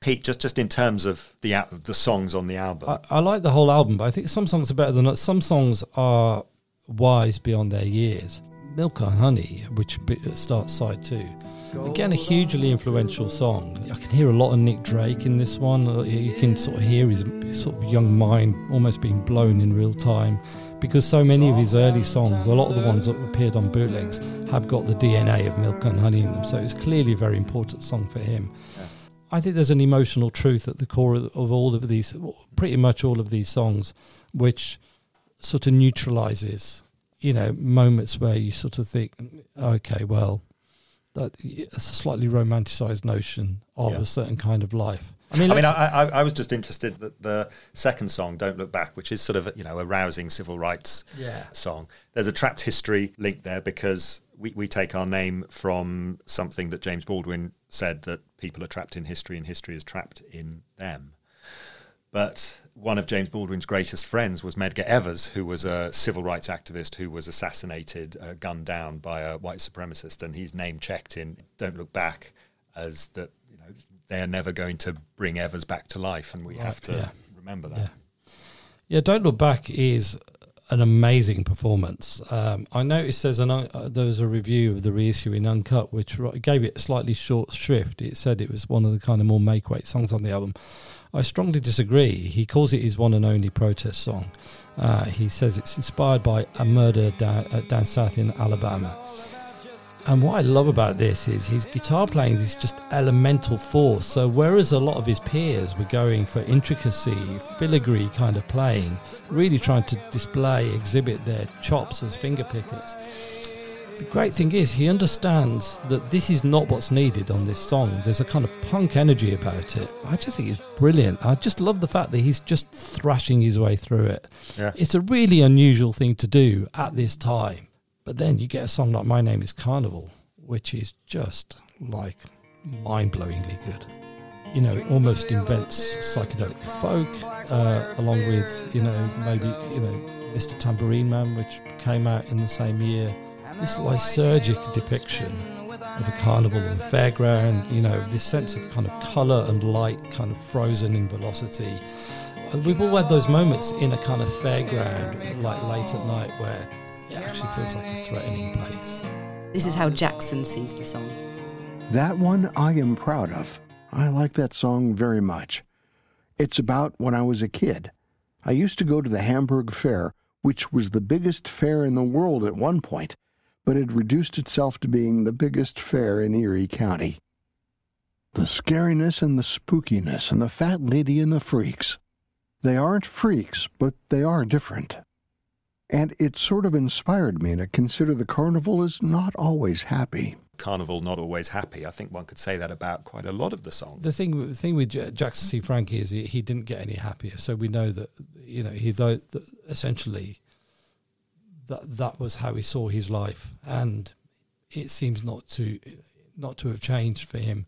Pete, just just in terms of the al- the songs on the album, I, I like the whole album, but I think some songs are better than others. Some songs are wise beyond their years. Milk and Honey, which starts side two. Again, a hugely influential song. I can hear a lot of Nick Drake in this one. Uh, You can sort of hear his sort of young mind almost being blown in real time because so many of his early songs, a lot of the ones that appeared on bootlegs, have got the DNA of Milk and Honey in them. So it's clearly a very important song for him. I think there's an emotional truth at the core of, of all of these, pretty much all of these songs, which sort of neutralizes, you know, moments where you sort of think, okay, well, that it's a slightly romanticized notion of Yeah. a certain kind of life. I I mean, mean, I, I, I was just interested that the second song, "Don't Look Back," which is sort of you know a rousing civil rights Yeah. song. There's a trapped history link there because we, we take our name from something that James Baldwin said that people are trapped in history and history is trapped in them. But one of James Baldwin's greatest friends was Medgar Evers, who was a civil rights activist who was assassinated, uh, gunned down by a white supremacist, and he's name checked in "Don't Look Back" as that they are never going to bring Evers back to life, and we have to yeah. remember that. Yeah. Yeah, Don't Look Back is an amazing performance. Um, I noticed there's an un- uh, there was a review of the reissue in Uncut, which gave it a slightly short shrift. It said it was one of the kind of more make weight songs on the album. I strongly disagree. He calls it his one and only protest song. Uh, he says it's inspired by a murder down, uh, down south in Alabama. And what I love about this is his guitar playing is just elemental force. So whereas a lot of his peers were going for intricacy, filigree kind of playing, really trying to display, exhibit their chops as finger pickers. The great thing is he understands that this is not what's needed on this song. There's a kind of punk energy about it. I just think it's brilliant. I just love the fact that he's just thrashing his way through it. Yeah. It's a really unusual thing to do at this time. But then you get a song like My Name is Carnival, which is just like mind blowingly good. You know, it almost invents psychedelic folk, uh, along with, you know, maybe, you know, Mr. Tambourine Man, which came out in the same year. This lysergic depiction of a carnival and fairground, you know, this sense of kind of colour and light kind of frozen in velocity. Uh, We've all had those moments in a kind of fairground, like late at night, where it actually feels like a threatening place. This is how Jackson sees the song. That one I am proud of. I like that song very much. It's about when I was a kid. I used to go to the Hamburg Fair, which was the biggest fair in the world at one point, but it reduced itself to being the biggest fair in Erie County. The scariness and the spookiness and the fat lady and the freaks. They aren't freaks, but they are different. And it sort of inspired me to consider the carnival is not always happy. Carnival not always happy. I think one could say that about quite a lot of the songs. The thing, the thing with Ja- Jackson C. Frankie is he, he didn't get any happier. So we know that you know he though essentially that that was how he saw his life, and it seems not to not to have changed for him